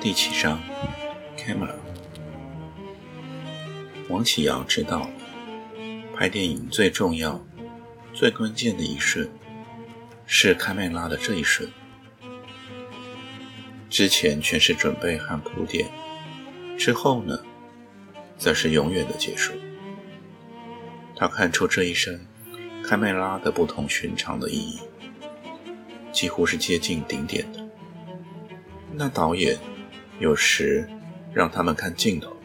第七章，Camera。王启尧知道，拍电影最重要、最关键的一瞬，是开麦拉的这一瞬。之前全是准备和铺垫，之后呢，则是永远的结束。他看出这一生开麦拉的不同寻常的意义，几乎是接近顶点的。那导演。有时让他们看镜头，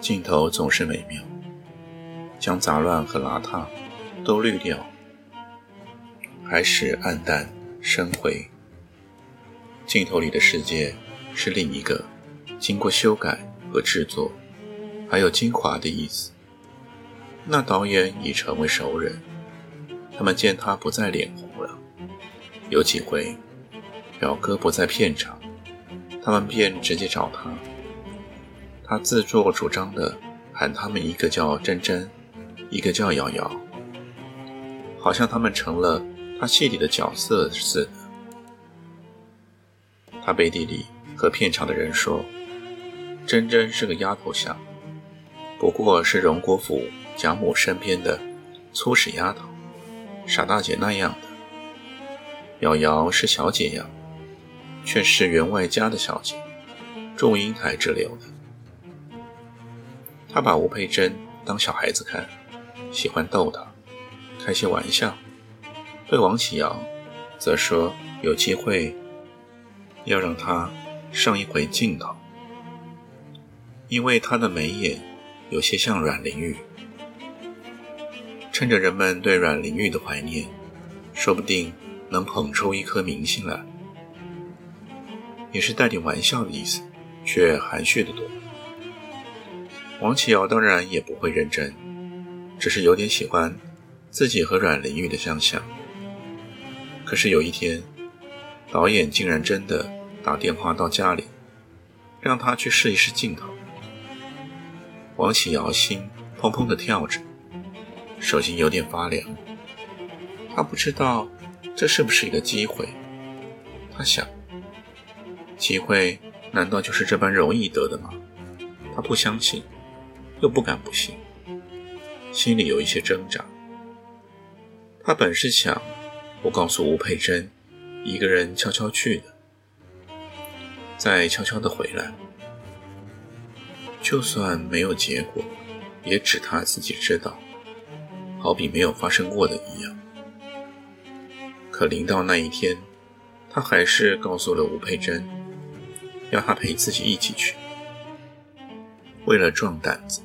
镜头总是美妙，将杂乱和邋遢都滤掉，还是暗淡深灰。镜头里的世界是另一个经过修改和制作，还有精华的意思。那导演已成为熟人，他们见他不再脸红了。有几回，表哥不在片场。他们便直接找他，他自作主张的喊他们一个叫珍珍，一个叫瑶瑶，好像他们成了他戏里的角色似的。他背地里和片场的人说，珍珍是个丫头像，不过是荣国府贾母身边的粗使丫头，傻大姐那样的。瑶瑶是小姐样。却是员外家的小姐，祝英台之流的。他把吴佩珍当小孩子看，喜欢逗她，开些玩笑。对王启尧，则说有机会要让他上一回镜头，因为他的眉眼有些像阮玲玉。趁着人们对阮玲玉的怀念，说不定能捧出一颗明星来。也是带点玩笑的意思，却含蓄的多。王启尧当然也不会认真，只是有点喜欢自己和阮玲玉的相像。可是有一天，导演竟然真的打电话到家里，让他去试一试镜头。王启尧心砰砰的跳着，手心有点发凉。他不知道这是不是一个机会，他想。机会难道就是这般容易得的吗？他不相信，又不敢不信，心里有一些挣扎。他本是想不告诉吴佩珍，一个人悄悄去的，再悄悄的回来。就算没有结果，也只他自己知道，好比没有发生过的一样。可临到那一天，他还是告诉了吴佩珍。要他陪自己一起去，为了壮胆子。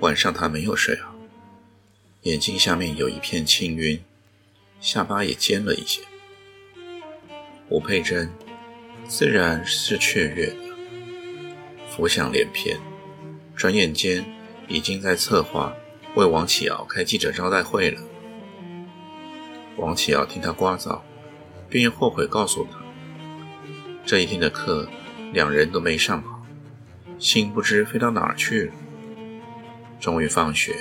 晚上他没有睡好，眼睛下面有一片青晕，下巴也尖了一些。吴佩珍自然是雀跃的，浮想联翩，转眼间已经在策划为王启尧开记者招待会了。王启尧听他聒噪，便又后悔告诉他。这一天的课，两人都没上好，心不知飞到哪儿去了。终于放学，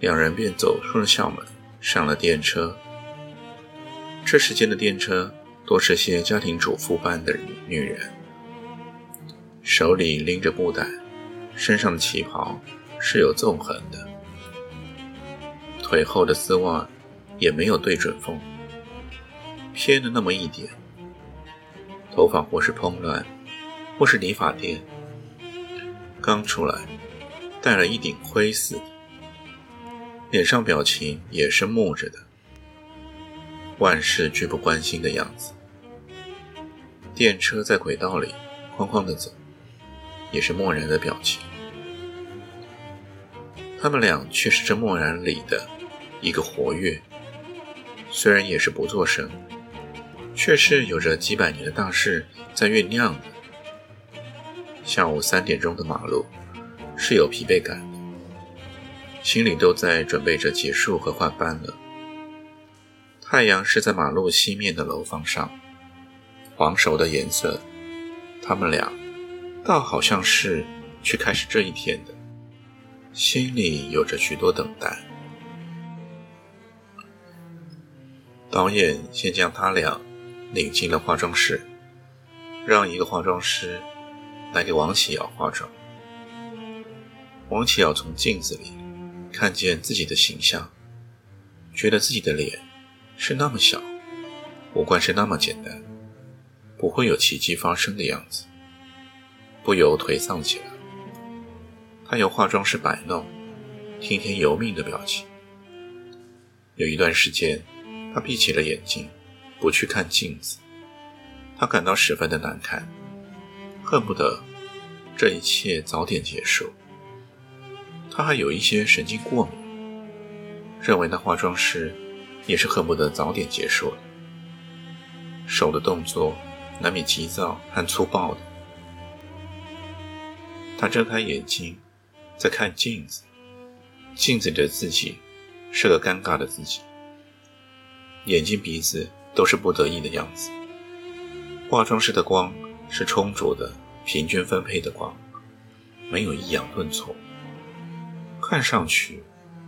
两人便走出了校门，上了电车。这时间的电车多是些家庭主妇般的女人，手里拎着布袋，身上的旗袍是有纵横的，腿后的丝袜也没有对准缝，偏了那么一点。头发或是蓬乱，或是理发店刚出来，戴了一顶灰似的，脸上表情也是木着的，万事俱不关心的样子。电车在轨道里哐哐的走，也是漠然的表情。他们俩却是这漠然里的一个活跃，虽然也是不作声。却是有着几百年的大事在酝酿的。下午三点钟的马路是有疲惫感的，心里都在准备着结束和换班了。太阳是在马路西面的楼房上，黄熟的颜色。他们俩倒好像是去开始这一天的，心里有着许多等待。导演先将他俩领进了化妆室，让一个化妆师来给王启尧化妆。王启尧从镜子里看见自己的形象，觉得自己的脸是那么小，五官是那么简单，不会有奇迹发生的样子，不由颓丧起来。他由化妆师摆弄，听天由命的表情。有一段时间。他闭起了眼睛，不去看镜子。他感到十分的难堪，恨不得这一切早点结束。他还有一些神经过敏，认为那化妆师也是恨不得早点结束了。手的动作难免急躁和粗暴的。他睁开眼睛，在看镜子，镜子里的自己是个尴尬的自己。眼睛、鼻子都是不得意的样子。化妆师的光是充足的、平均分配的光，没有抑扬顿挫，看上去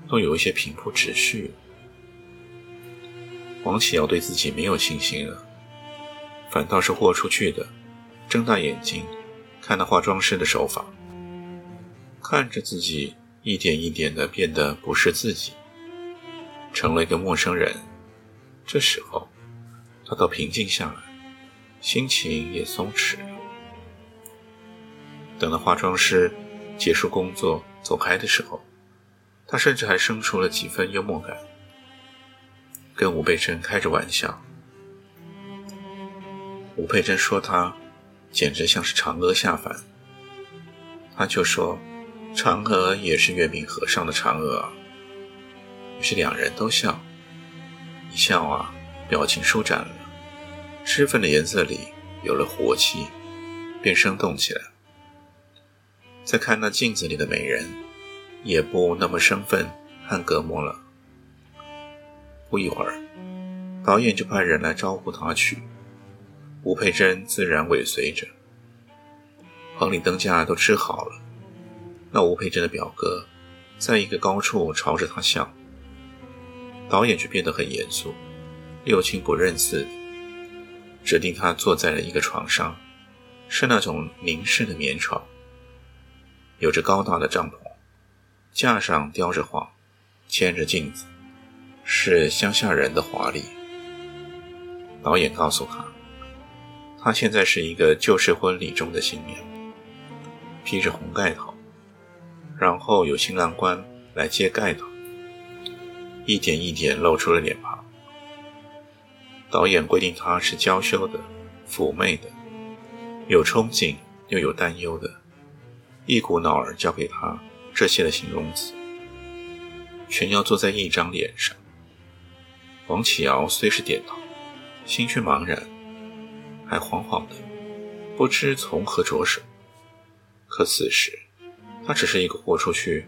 都有一些平铺直叙。王启尧对自己没有信心了，反倒是豁出去的，睁大眼睛看那化妆师的手法，看着自己一点一点的变得不是自己，成了一个陌生人。这时候，他倒平静下来，心情也松弛。等到化妆师结束工作走开的时候，他甚至还生出了几分幽默感，跟吴佩珍开着玩笑。吴佩珍说他简直像是嫦娥下凡，他就说嫦娥也是月明河上的嫦娥。于是两人都笑。一笑啊，表情舒展了，脂粉的颜色里有了活气，便生动起来。再看那镜子里的美人，也不那么生分和隔膜了。不一会儿，导演就派人来招呼他去，吴佩珍自然尾随着。棚里灯架都支好了，那吴佩珍的表哥在一个高处朝着他笑。导演却变得很严肃，六亲不认似的，指定他坐在了一个床上，是那种凝视的棉床，有着高大的帐篷，架上雕着画，嵌着镜子，是乡下人的华丽。导演告诉他，他现在是一个旧式婚礼中的新娘，披着红盖头，然后有新郎官来揭盖头。一点一点露出了脸庞。导演规定她是娇羞的、妩媚的，有憧憬又有担忧的，一股脑儿交给她这些的形容词，全要做在一张脸上。王启尧虽是点头，心却茫然，还惶惶的，不知从何着手。可此时，他只是一个豁出去，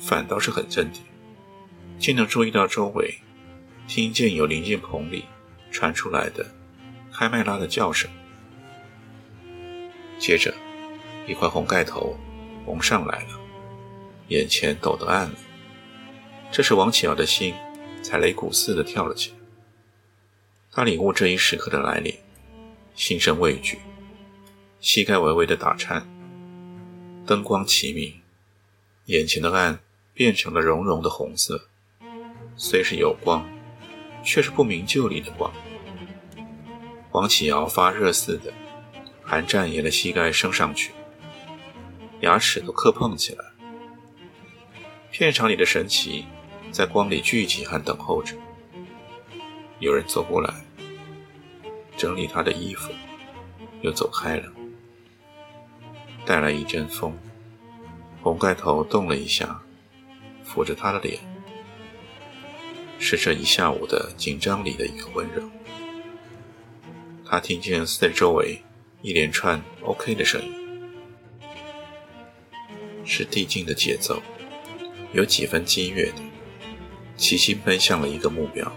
反倒是很镇定。竟能注意到周围，听见有临近棚里传出来的开麦拉的叫声。接着，一块红盖头蒙上来了，眼前陡得暗了。这时，王启尧的心才擂鼓似的跳了起来。他领悟这一时刻的来临，心生畏惧，膝盖微微的打颤。灯光齐明，眼前的暗变成了融融的红色。虽是有光，却是不明就里的光。王启尧发热似的，寒战爷的膝盖升上去，牙齿都磕碰起来。片场里的神奇在光里聚集和等候着。有人走过来，整理他的衣服，又走开了，带来一阵风，红盖头动了一下，抚着他的脸。是这一下午的紧张里的一个温柔。他听见四周围一连串 “OK” 的声音，是递进的节奏，有几分激越的，齐心奔向了一个目标，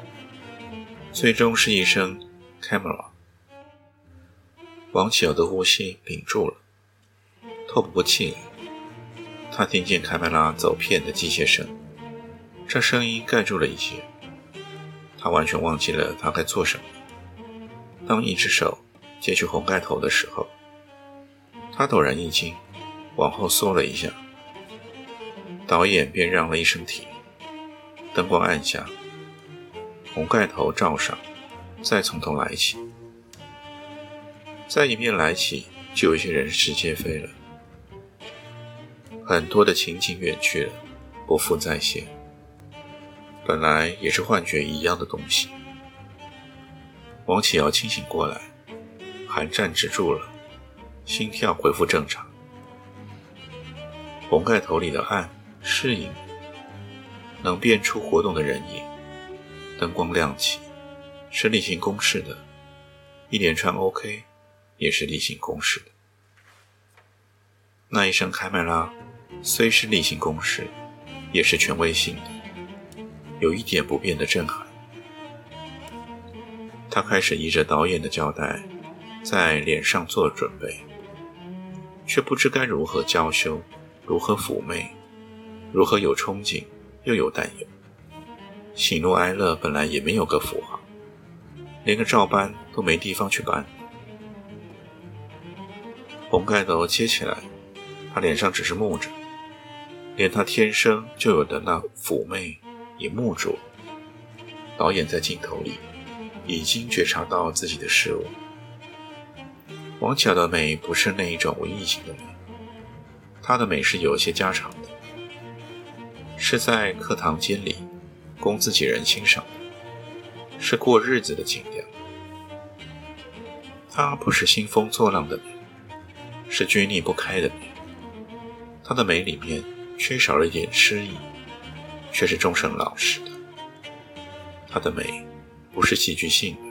最终是一声 “camera”。王启尧的呼吸屏住了，透不过气来。他听见卡梅拉走片的机械声，这声音盖住了一切。他完全忘记了他该做什么。当一只手接去红盖头的时候，他陡然一惊，往后缩了一下。导演便让了一声停，灯光暗下，红盖头罩上，再从头来起。再一遍来起，就有些人事皆非了，很多的情景远去了，不复再现。本来也是幻觉一样的东西。王启尧清醒过来，寒战止住了，心跳恢复正常。红盖头里的暗适应，能变出活动的人影。灯光亮起，是例行公事的。一连串 OK，也是例行公事的。那一声开麦拉，虽是例行公事，也是权威性的，有一点不变的震撼。他开始依着导演的交代，在脸上做准备，却不知该如何娇羞，如何妩媚，如何有憧憬，又有担忧。喜怒哀乐本来也没有个符号，连个照搬都没地方去搬。红盖头揭起来，他脸上只是木着，连他天生就有的那妩媚也木住。导演在镜头里。已经觉察到自己的失误。王巧的美不是那一种文艺型的美，她的美是有些家常的，是在课堂间里供自己人欣赏，是过日子的情调。她不是兴风作浪的美，是拘泥不开的美。她的美里面缺少了一点诗意，却是终生老实的。她的美。不是戏剧性的，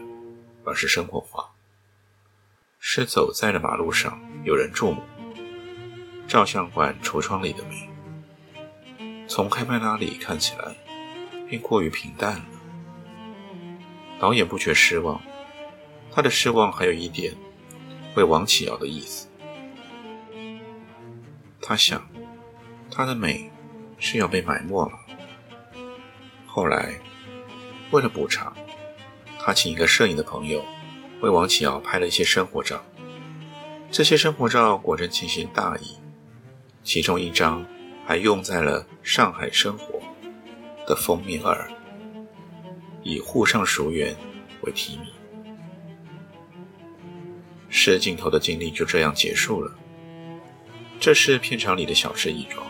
而是生活化。是走在了马路上，有人注目。照相馆橱窗里的美，从开麦拉里看起来，便过于平淡了。导演不觉失望，他的失望还有一点为王启尧的意思。他想，他的美是要被埋没了。后来，为了补偿。他请一个摄影的朋友为王启尧拍了一些生活照，这些生活照果真尽心大意，其中一张还用在了《上海生活》的封面二，以“沪上熟园”为题名。摄镜头的经历就这样结束了。这是片场里的小事一桩，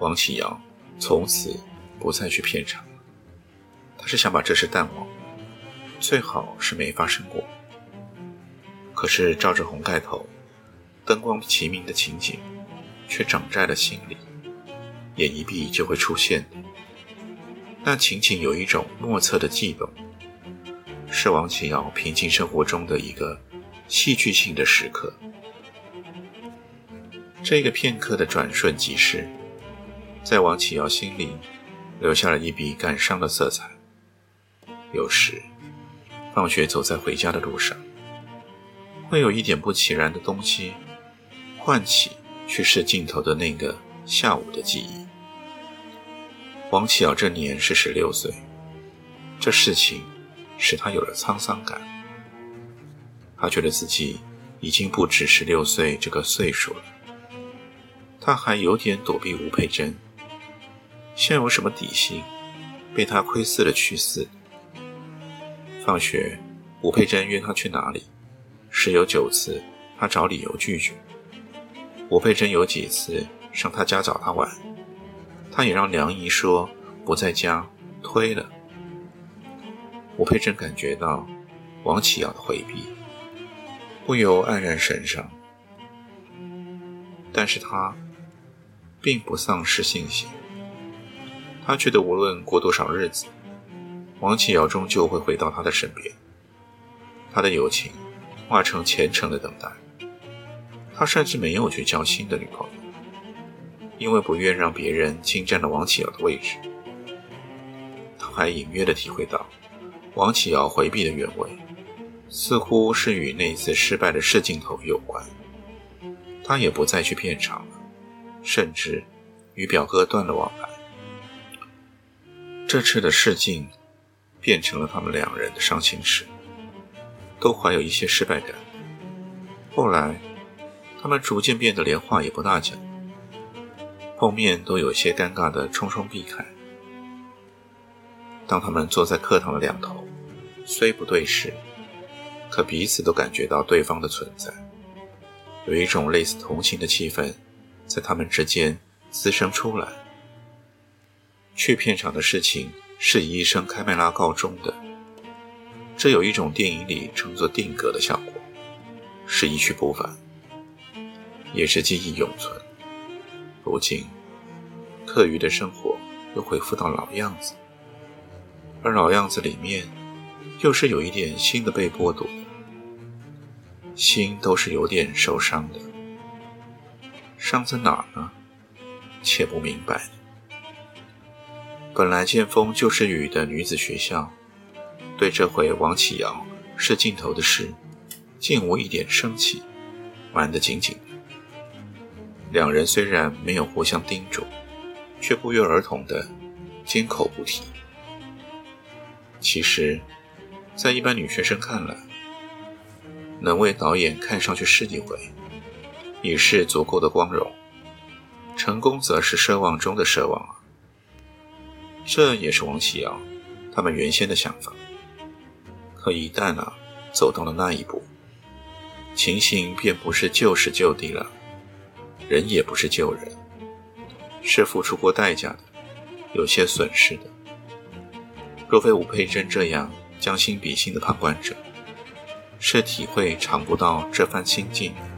王启尧从此不再去片场，他是想把这事淡忘。最好是没发生过。可是照着红盖头，灯光齐明的情景，却长在了心里，眼一闭就会出现。那情景有一种莫测的悸动，是王启尧平静生活中的一个戏剧性的时刻。这个片刻的转瞬即逝，在王启尧心里留下了一笔感伤的色彩。有时。放学走在回家的路上，会有一点不其然的东西唤起去试镜头的那个下午的记忆。王启尧这年是十六岁，这事情使他有了沧桑感。他觉得自己已经不止十六岁这个岁数了。他还有点躲避吴佩珍，像有什么底细被他窥伺了去似。放学，吴佩珍约他去哪里？十有九次，他找理由拒绝。吴佩珍有几次上他家找他玩，他也让梁姨说不在家，推了。吴佩珍感觉到王启尧的回避，不由黯然神伤。但是他并不丧失信心，他觉得无论过多少日子。王启尧终究会回到他的身边，他的友情化成虔诚的等待。他甚至没有去交新的女朋友，因为不愿让别人侵占了王启尧的位置。他还隐约的体会到，王启尧回避的原委，似乎是与那次失败的试镜头有关。他也不再去片场了，甚至与表哥断了往来。这次的试镜，变成了他们两人的伤心事，都怀有一些失败感。后来。他们逐渐变得连话也不大讲，碰面都有些尴尬的匆匆避开。当他们坐在课堂的两头，虽不对视，可彼此都感觉到对方的存在，有一种类似同情的气氛在他们之间滋生出来。去片场的事情是以一声开麦拉告终的，这有一种电影里称作定格的效果，是一去不返。也是记忆永存。如今，课余的生活又恢复到老样子，而老样子里面，又是有一点新的被剥夺，心都是有点受伤的。伤在哪儿呢？且不明白。本来见风就是雨的女子学校，对这回王启尧是镜头的事，竟无一点生气，玩得紧紧。两人虽然没有互相叮嘱，却不约而同的缄口不提。其实，在一般女学生看来，能为导演看上去试一回，已是足够的光荣。成功则是奢望中的奢望啊！这也是王启尧他们原先的想法。可一旦啊走到了那一步，情形便不是就时就地了。人也不是救人，是付出过代价的，有些损失的。若非吴佩珍这样将心比心的旁观者，是体会尝不到这番心境的。